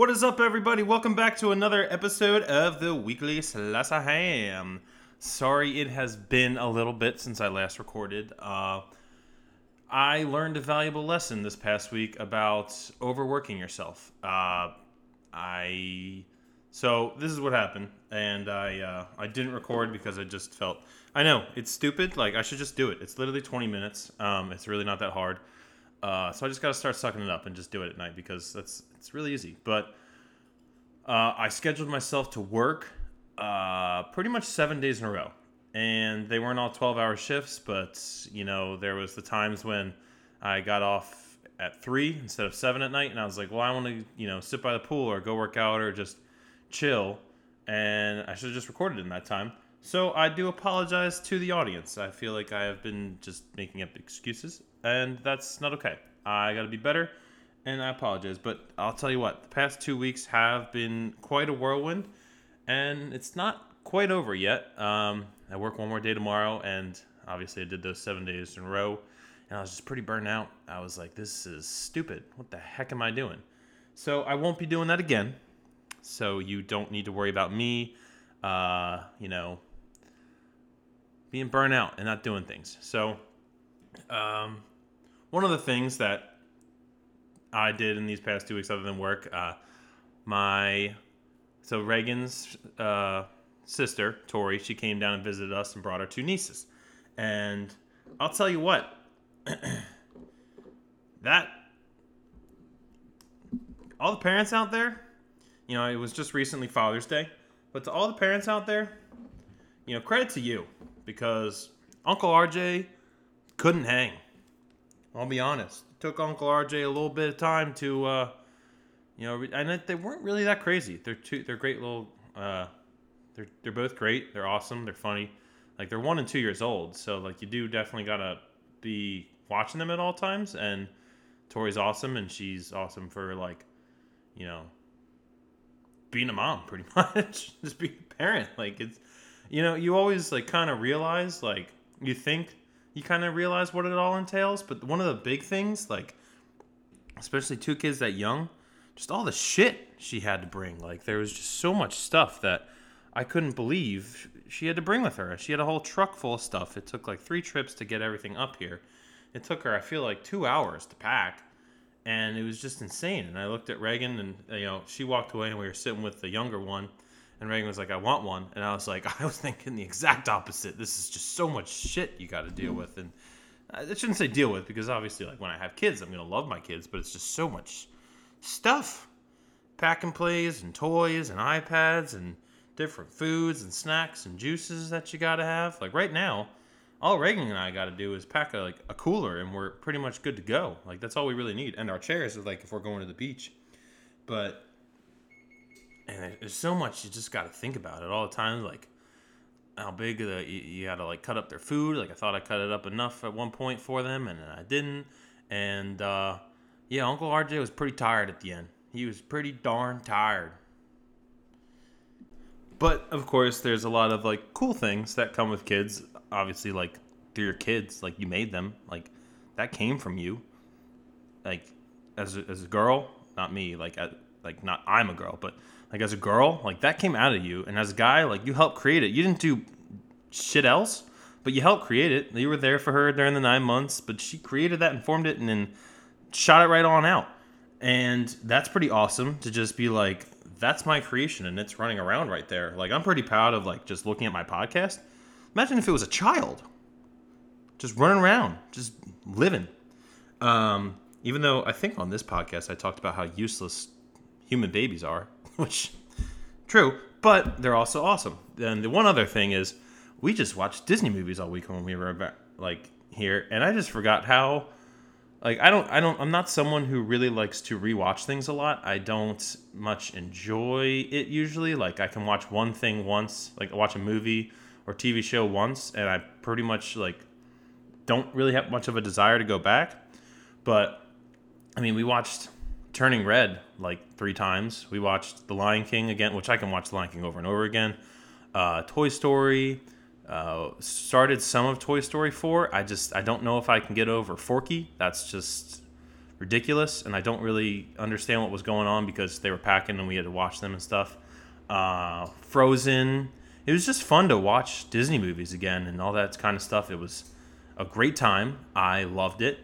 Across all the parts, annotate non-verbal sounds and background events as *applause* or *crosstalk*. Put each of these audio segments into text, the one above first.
What is up, everybody? Welcome back to another episode of the Weekly of Ham. Sorry, it has been a little bit since I last recorded. Uh, I learned a valuable lesson this past week about overworking yourself. Uh, I so this is what happened, and I uh, I didn't record because I just felt I know it's stupid. Like I should just do it. It's literally 20 minutes. Um, it's really not that hard. Uh, so I just got to start sucking it up and just do it at night because that's it's really easy. But uh, I scheduled myself to work uh, pretty much seven days in a row, and they weren't all 12-hour shifts. But you know, there was the times when I got off at three instead of seven at night, and I was like, well, I want to you know sit by the pool or go work out or just chill, and I should have just recorded in that time. So I do apologize to the audience. I feel like I have been just making up excuses, and that's not okay. I got to be better, and I apologize. But I'll tell you what, the past two weeks have been quite a whirlwind, and it's not quite over yet. Um, I work one more day tomorrow, and obviously I did those seven days in a row, and I was just pretty burnt out. I was like, this is stupid. What the heck am I doing? So I won't be doing that again. So you don't need to worry about me, uh, you know, being burnt out and not doing things. So, um, one of the things that I did in these past two weeks, other than work, uh, my so Reagan's uh, sister Tori, she came down and visited us and brought her two nieces, and I'll tell you what, *clears throat* that all the parents out there, you know, it was just recently Father's Day, but to all the parents out there, you know, credit to you because Uncle RJ couldn't hang. I'll be honest. It took Uncle RJ a little bit of time to, uh, you know, and they weren't really that crazy. They're two. They're great little. Uh, they're they're both great. They're awesome. They're funny. Like they're one and two years old, so like you do definitely gotta be watching them at all times. And Tori's awesome, and she's awesome for like, you know, being a mom, *laughs* pretty much. Just being a parent. Like it's you know, you always like kind of realize like you think you kind of realize what it all entails, but one of the big things like especially two kids that young, just all the shit she had to bring. Like there was just so much stuff that I couldn't believe she had to bring with her. She had a whole truck full of stuff. It took like 3 trips to get everything up here. It took her I feel like 2 hours to pack and it was just insane. And I looked at Reagan, and you know, she walked away, and we were sitting with the younger one, and Reagan was like, "I want one," and I was like, *laughs* "I was thinking the exact opposite. This is just so much shit you got to deal with." And I shouldn't say deal with because obviously, like when I have kids, I'm gonna love my kids, but it's just so much stuff, pack and plays, and toys, and iPads, and different foods and snacks and juices that you gotta have. Like right now, all Reagan and I got to do is pack a, like a cooler, and we're pretty much good to go. Like that's all we really need, and our chairs are like if we're going to the beach. But and there's so much you just got to think about it all the time. Like how big the you, you got to like cut up their food. Like I thought I cut it up enough at one point for them, and I didn't. And uh, yeah, Uncle RJ was pretty tired at the end. He was pretty darn tired. But of course, there's a lot of like cool things that come with kids. Obviously, like they're your kids, like you made them, like that came from you. Like as a, as a girl, not me. Like I, like not I'm a girl, but like as a girl, like that came out of you, and as a guy, like you helped create it. You didn't do shit else, but you helped create it. You were there for her during the nine months, but she created that and formed it, and then shot it right on out. And that's pretty awesome to just be like, that's my creation, and it's running around right there. Like I'm pretty proud of like just looking at my podcast. Imagine if it was a child, just running around, just living. Um, even though I think on this podcast I talked about how useless human babies are, *laughs* which true, but they're also awesome. And the one other thing is, we just watched Disney movies all week when we were back, like here, and I just forgot how. Like I don't, I don't, I'm not someone who really likes to rewatch things a lot. I don't much enjoy it usually. Like I can watch one thing once, like watch a movie or TV show once, and I pretty much like don't really have much of a desire to go back. But I mean, we watched Turning Red like three times. We watched The Lion King again, which I can watch The Lion King over and over again. Uh, Toy Story. Uh, started some of Toy Story 4. I just I don't know if I can get over Forky. That's just ridiculous, and I don't really understand what was going on because they were packing and we had to watch them and stuff. Uh, Frozen. It was just fun to watch Disney movies again and all that kind of stuff. It was a great time. I loved it,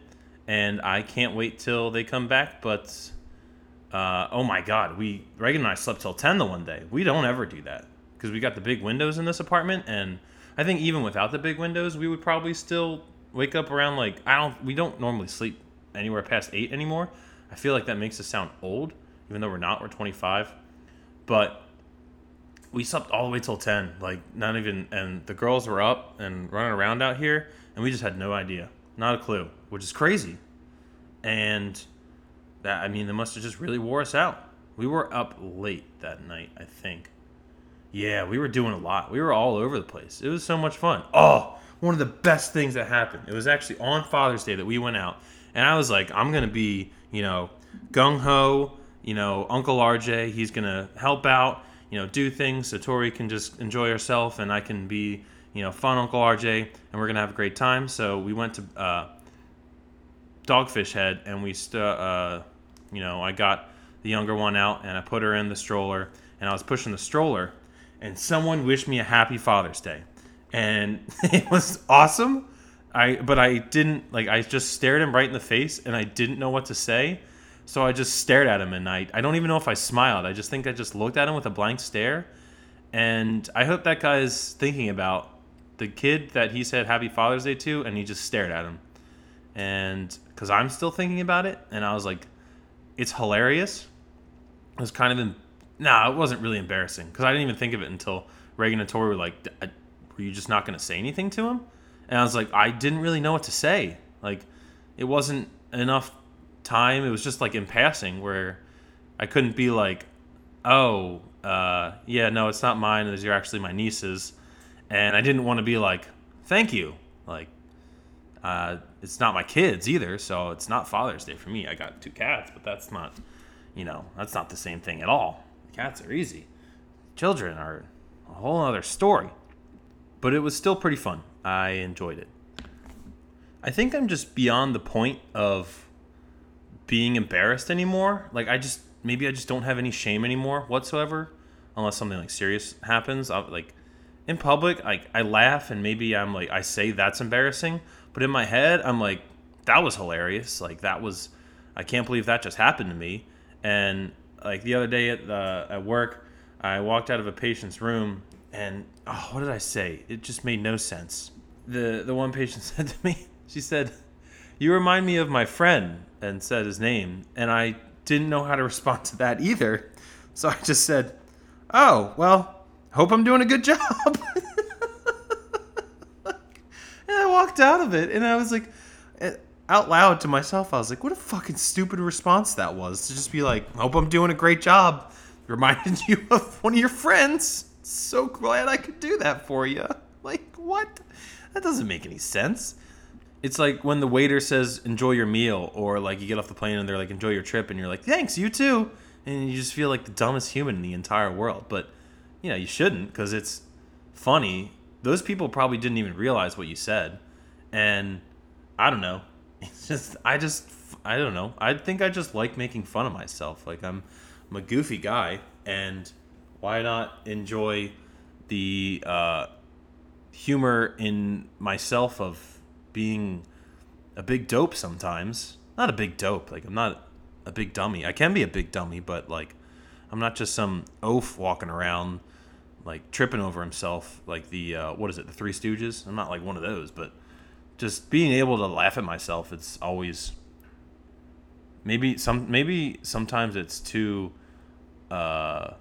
and I can't wait till they come back. But uh, oh my God, we Reagan and I slept till ten the one day. We don't ever do that because we got the big windows in this apartment, and I think even without the big windows, we would probably still wake up around like I don't. We don't normally sleep anywhere past eight anymore. I feel like that makes us sound old, even though we're not. We're 25, but we slept all the way till 10. Like not even, and the girls were up and running around out here, and we just had no idea, not a clue, which is crazy. And that I mean, they must have just really wore us out. We were up late that night, I think. Yeah, we were doing a lot. We were all over the place. It was so much fun. Oh, one of the best things that happened. It was actually on Father's Day that we went out and I was like, I'm gonna be, you know, gung ho. You know, Uncle RJ, he's gonna help out. You know, do things so Tori can just enjoy herself, and I can be, you know, fun Uncle RJ, and we're gonna have a great time. So we went to uh, Dogfish Head, and we, st- uh, you know, I got the younger one out, and I put her in the stroller, and I was pushing the stroller, and someone wished me a happy Father's Day, and *laughs* it was awesome I but I didn't like I just stared him right in the face and I didn't know what to say. So I just stared at him and I I don't even know if I smiled. I just think I just looked at him with a blank stare. And I hope that guy is thinking about the kid that he said happy Father's Day to and he just stared at him. And cuz I'm still thinking about it and I was like it's hilarious. It was kind of in, nah, it wasn't really embarrassing cuz I didn't even think of it until Reagan and Tori were like were you just not going to say anything to him? and I was like, I didn't really know what to say. Like, it wasn't enough time. It was just like in passing where I couldn't be like, oh, uh, yeah, no, it's not mine. These are actually my nieces, and I didn't want to be like, thank you. Like, uh, it's not my kids either, so it's not Father's Day for me. I got two cats, but that's not, you know, that's not the same thing at all. Cats are easy. Children are a whole other story. But it was still pretty fun. I enjoyed it. I think I'm just beyond the point of being embarrassed anymore. Like I just maybe I just don't have any shame anymore whatsoever, unless something like serious happens. I, like in public, like I laugh and maybe I'm like I say that's embarrassing, but in my head I'm like that was hilarious. Like that was I can't believe that just happened to me. And like the other day at the, at work, I walked out of a patient's room and oh, what did I say? It just made no sense the the one patient *laughs* said to me, she said, "You remind me of my friend," and said his name, and I didn't know how to respond to that either, so I just said, "Oh, well, hope I'm doing a good job." *laughs* and I walked out of it, and I was like, eh, out loud to myself, I was like, "What a fucking stupid response that was!" To just be like, "Hope I'm doing a great job," reminded you of one of your friends. So glad I could do that for you. Like what? That doesn't make any sense. It's like when the waiter says enjoy your meal or like you get off the plane and they're like enjoy your trip and you're like thanks you too and you just feel like the dumbest human in the entire world. But you know, you shouldn't cuz it's funny. Those people probably didn't even realize what you said. And I don't know. *laughs* It's just I just I don't know. I think I just like making fun of myself. Like I'm I'm a goofy guy and why not enjoy the uh humor in myself of being a big dope sometimes. Not a big dope. Like I'm not a big dummy. I can be a big dummy, but like I'm not just some oaf walking around like tripping over himself like the uh, what is it the Three Stooges. I'm not like one of those, but just being able to laugh at myself. It's always maybe some maybe sometimes it's too uh,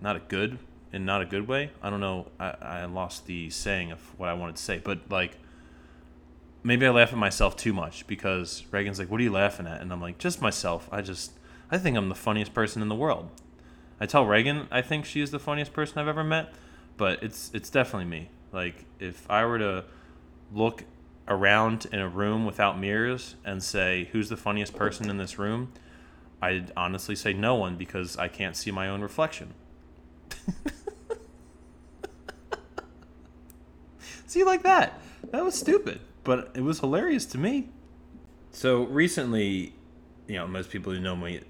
not a good in not a good way. I don't know. I, I lost the saying of what I wanted to say, but like maybe I laugh at myself too much because Reagan's like, "What are you laughing at?" And I'm like, "Just myself. I just I think I'm the funniest person in the world." I tell Reagan I think she is the funniest person I've ever met, but it's it's definitely me. Like if I were to look around in a room without mirrors and say who's the funniest person in this room, I'd honestly say no one because I can't see my own reflection. *laughs* See, like that. That was stupid, but it was hilarious to me. So recently, you know, most people who know me,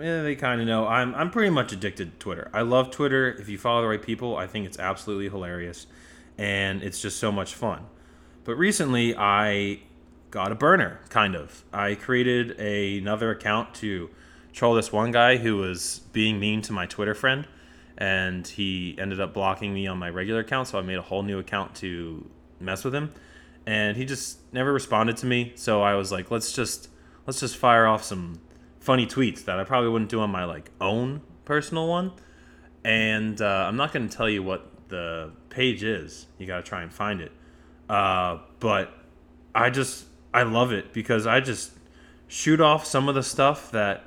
eh, they kind of know I'm I'm pretty much addicted to Twitter. I love Twitter. If you follow the right people, I think it's absolutely hilarious, and it's just so much fun. But recently, I got a burner, kind of. I created a, another account to troll this one guy who was being mean to my Twitter friend, and he ended up blocking me on my regular account. So I made a whole new account to mess with him, and he just never responded to me. So I was like, let's just let's just fire off some funny tweets that I probably wouldn't do on my like own personal one. And uh, I'm not going to tell you what the page is. You got to try and find it. Uh, but I just I love it because I just shoot off some of the stuff that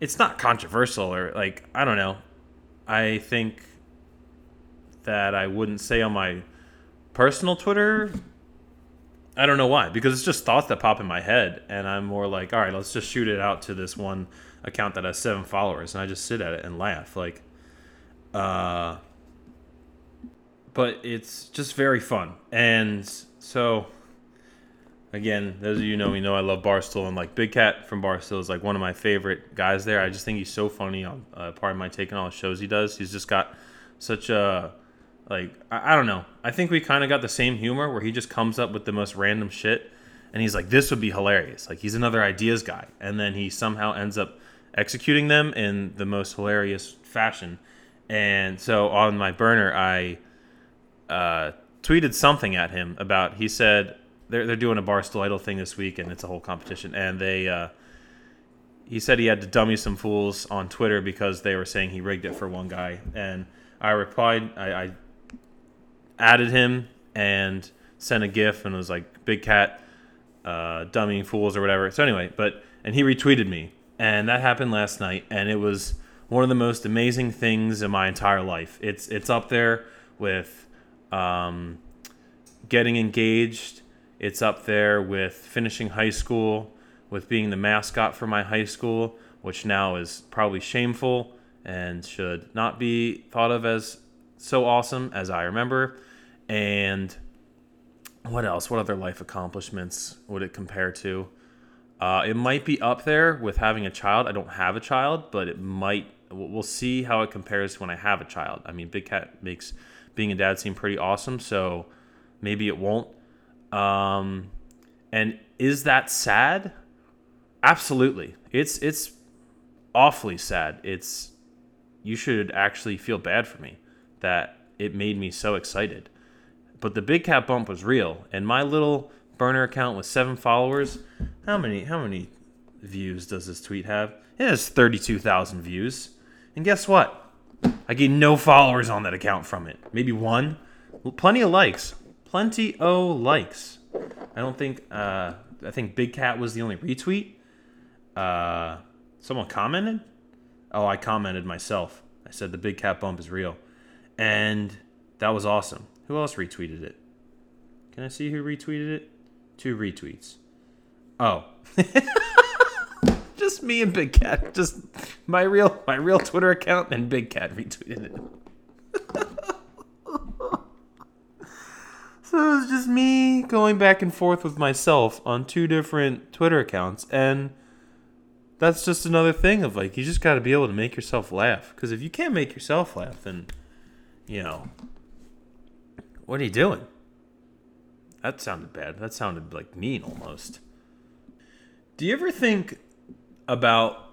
it's not controversial or like I don't know. I think that I wouldn't say on my personal Twitter. I don't know why because it's just thoughts that pop in my head and I'm more like, all right, let's just shoot it out to this one account that has 7 followers and I just sit at it and laugh like uh but it's just very fun. And so again, those of you know me know I love Barstool and like Big Cat from Barstool is like one of my favorite guys there. I just think he's so funny on uh, Pardon My Take on all the shows he does. He's just got such a like I, I don't know. I think we kind of got the same humor where he just comes up with the most random shit and he's like this would be hilarious. Like he's another ideas guy and then he somehow ends up executing them in the most hilarious fashion. And so on my burner I uh, tweeted something at him about he said they're they're doing a Barstool Idol thing this week, and it's a whole competition. And they, uh, he said he had to dummy some fools on Twitter because they were saying he rigged it for one guy. And I replied, I, I added him and sent a GIF and was like, "Big Cat, uh, dummying fools" or whatever. So anyway, but and he retweeted me, and that happened last night, and it was one of the most amazing things in my entire life. It's it's up there with um, getting engaged it's up there with finishing high school, with being the mascot for my high school, which now is probably shameful and should not be thought of as so awesome as I remember. And what else? What other life accomplishments would it compare to? Uh, it might be up there with having a child. I don't have a child, but it might. We'll see how it compares when I have a child. I mean, Big Cat makes being a dad seem pretty awesome, so maybe it won't. Um, and is that sad? Absolutely. It's it's awfully sad. It's you should actually feel bad for me that it made me so excited. But the big cat bump was real, and my little burner account with seven followers. How many how many views does this tweet have? It has thirty two thousand views. And guess what? I get no followers on that account from it. Maybe one. Plenty of likes plenty o likes. I don't think uh, I think Big Cat was the only retweet. Uh, someone commented. Oh, I commented myself. I said the Big Cat bump is real, and that was awesome. Who else retweeted it? Can I see who retweeted it? Two retweets. Oh. *laughs* just me and Big Cat. Just my real my real Twitter account and Big Cat retweeted it. *laughs* So it was just me going back and forth with myself on two different Twitter accounts. And that's just another thing of like, you just got to be able to make yourself laugh. Because if you can't make yourself laugh, then, you know, what are you doing? That sounded bad. That sounded like mean almost. Do you ever think about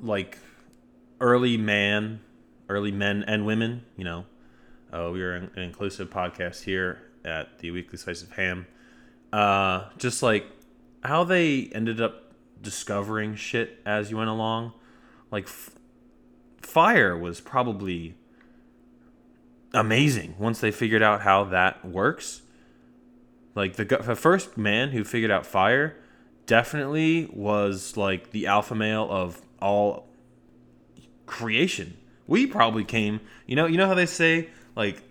like early man, early men and women, you know, uh, we are an inclusive podcast here at the Weekly Slice of Ham. Uh, just like how they ended up discovering shit as you went along. Like, f- fire was probably amazing once they figured out how that works. Like, the, the first man who figured out fire definitely was like the alpha male of all creation. We probably came, you know, you know how they say like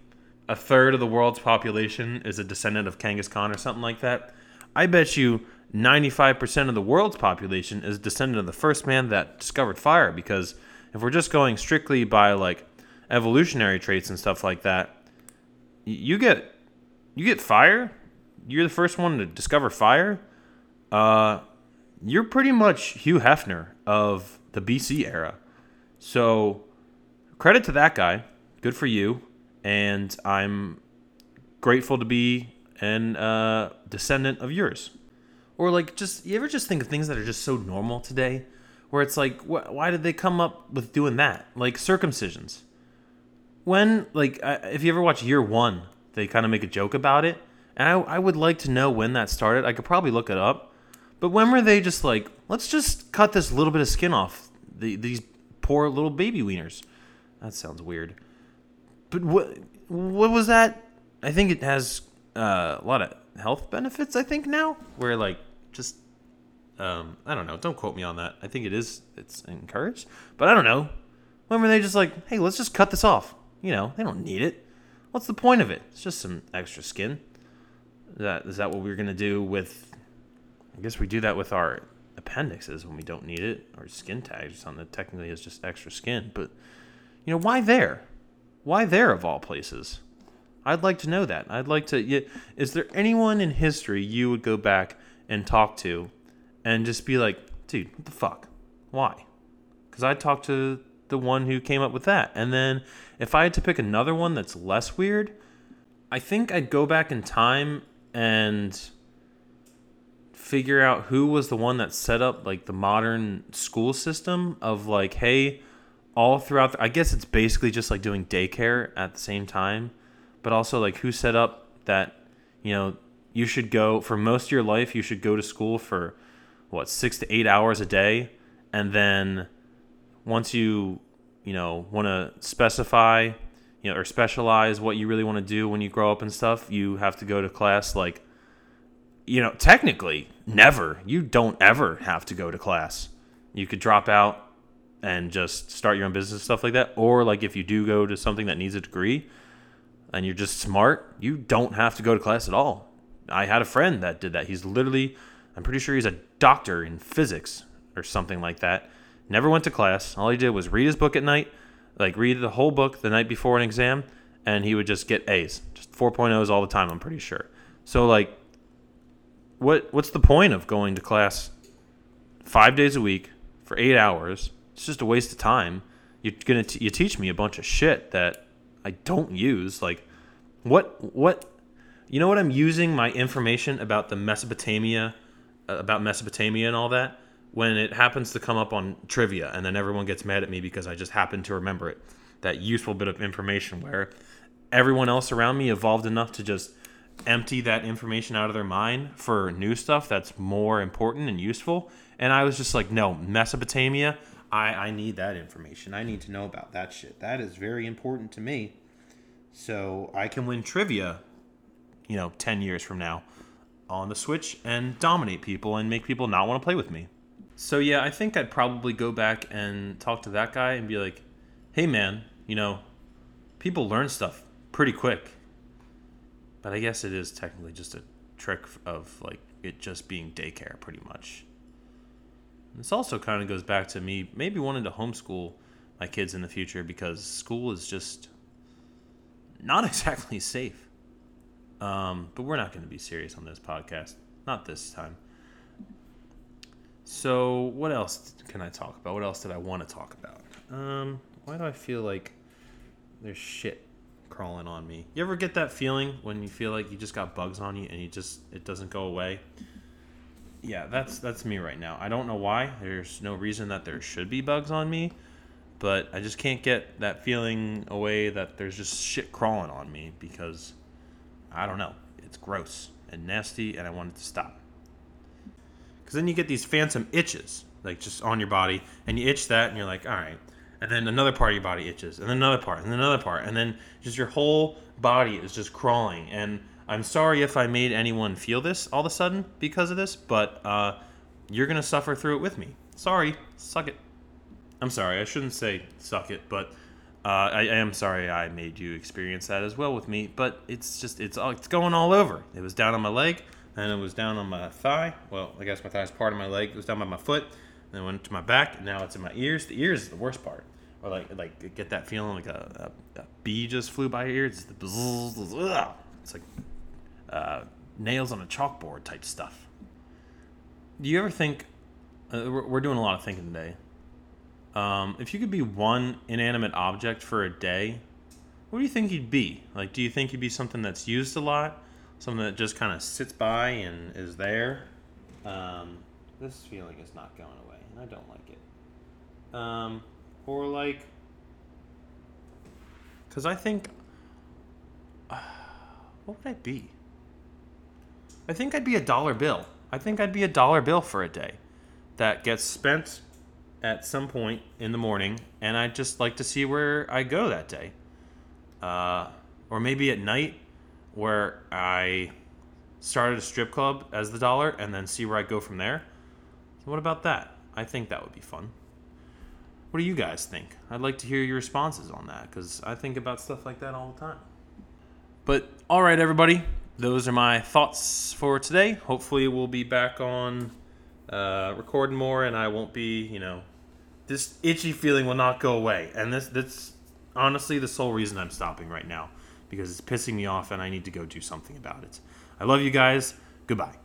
a third of the world's population is a descendant of Genghis Khan or something like that. I bet you 95% of the world's population is descendant of the first man that discovered fire because if we're just going strictly by like evolutionary traits and stuff like that, you get you get fire, you're the first one to discover fire. Uh you're pretty much Hugh Hefner of the BC era. So credit to that guy. Good for you. And I'm grateful to be an uh, descendant of yours. Or like just you ever just think of things that are just so normal today, where it's like, wh- why did they come up with doing that? Like circumcisions. When like if you ever watch Year One, they kind of make a joke about it, and I, I would like to know when that started. I could probably look it up, but when were they just like, let's just cut this little bit of skin off the, these poor little baby wieners? That sounds weird. But what what was that? I think it has uh, a lot of health benefits. I think now where like just um, I don't know. Don't quote me on that. I think it is. It's encouraged, but I don't know. When were they just like, hey, let's just cut this off? You know, they don't need it. What's the point of it? It's just some extra skin. Is that is that what we're gonna do with? I guess we do that with our appendixes when we don't need it, or skin tags or something that technically is just extra skin. But you know, why there? Why there of all places? I'd like to know that. I'd like to. Is there anyone in history you would go back and talk to and just be like, dude, what the fuck? Why? Because I talked to the one who came up with that. And then if I had to pick another one that's less weird, I think I'd go back in time and figure out who was the one that set up like the modern school system of like, hey, all throughout, the, I guess it's basically just like doing daycare at the same time, but also like who set up that, you know, you should go for most of your life, you should go to school for what, six to eight hours a day. And then once you, you know, want to specify, you know, or specialize what you really want to do when you grow up and stuff, you have to go to class like, you know, technically, never. You don't ever have to go to class. You could drop out and just start your own business stuff like that or like if you do go to something that needs a degree and you're just smart you don't have to go to class at all i had a friend that did that he's literally i'm pretty sure he's a doctor in physics or something like that never went to class all he did was read his book at night like read the whole book the night before an exam and he would just get a's just 4.0s all the time i'm pretty sure so like what what's the point of going to class five days a week for eight hours it's just a waste of time. You're gonna you teach me a bunch of shit that I don't use. Like, what what you know what I'm using my information about the Mesopotamia uh, about Mesopotamia and all that when it happens to come up on trivia and then everyone gets mad at me because I just happen to remember it. That useful bit of information where everyone else around me evolved enough to just empty that information out of their mind for new stuff that's more important and useful. And I was just like, no, Mesopotamia, I, I need that information. I need to know about that shit. That is very important to me. So I can win trivia, you know, 10 years from now on the Switch and dominate people and make people not want to play with me. So yeah, I think I'd probably go back and talk to that guy and be like, hey man, you know, people learn stuff pretty quick. But I guess it is technically just a trick of like it just being daycare pretty much. This also kind of goes back to me maybe wanting to homeschool my kids in the future because school is just not *laughs* exactly safe. Um, but we're not going to be serious on this podcast. Not this time. So, what else can I talk about? What else did I want to talk about? Um, why do I feel like there's shit crawling on me? You ever get that feeling when you feel like you just got bugs on you and you just it doesn't go away? yeah, that's that's me right now. I don't know why. There's no reason that there should be bugs on me, but I just can't get that feeling away that there's just shit crawling on me because I don't know. It's gross and nasty, and I want it to stop. Because then you get these phantom itches, like just on your body, and you itch that, and you're like, all right. And then another part of your body itches, and then another part, and then another part, and then just your whole body is just crawling. And I'm sorry if I made anyone feel this all of a sudden because of this, but uh, you're gonna suffer through it with me. Sorry, suck it. I'm sorry, I shouldn't say suck it, but uh, I, I, am sorry I made you experience that as well with me. But it's just it's all it's going all over. It was down on my leg, and it was down on my thigh. Well, I guess my thigh is part of my leg. It was down by my foot, then went to my back. And now it's in my ears. The ears is the worst part. Or like like get that feeling like a, a, a bee just flew by your ears. It's, the, it's like uh, nails on a chalkboard type stuff. Do you ever think uh, we're, we're doing a lot of thinking today. Um, if you could be one inanimate object for a day, what do you think you'd be? Like, do you think you'd be something that's used a lot, something that just kind of sits by and is there? Um, this feeling is not going away, and I don't like it. Um, or like, because I think, uh, what would I be? I think I'd be a dollar bill. I think I'd be a dollar bill for a day that gets spent at some point in the morning, and I'd just like to see where I go that day. Uh, or maybe at night, where I started a strip club as the dollar and then see where I go from there. So what about that? I think that would be fun. What do you guys think? I'd like to hear your responses on that because I think about stuff like that all the time. But all right, everybody, those are my thoughts for today. Hopefully, we'll be back on uh, recording more, and I won't be, you know, this itchy feeling will not go away. And this, that's honestly the sole reason I'm stopping right now because it's pissing me off, and I need to go do something about it. I love you guys. Goodbye.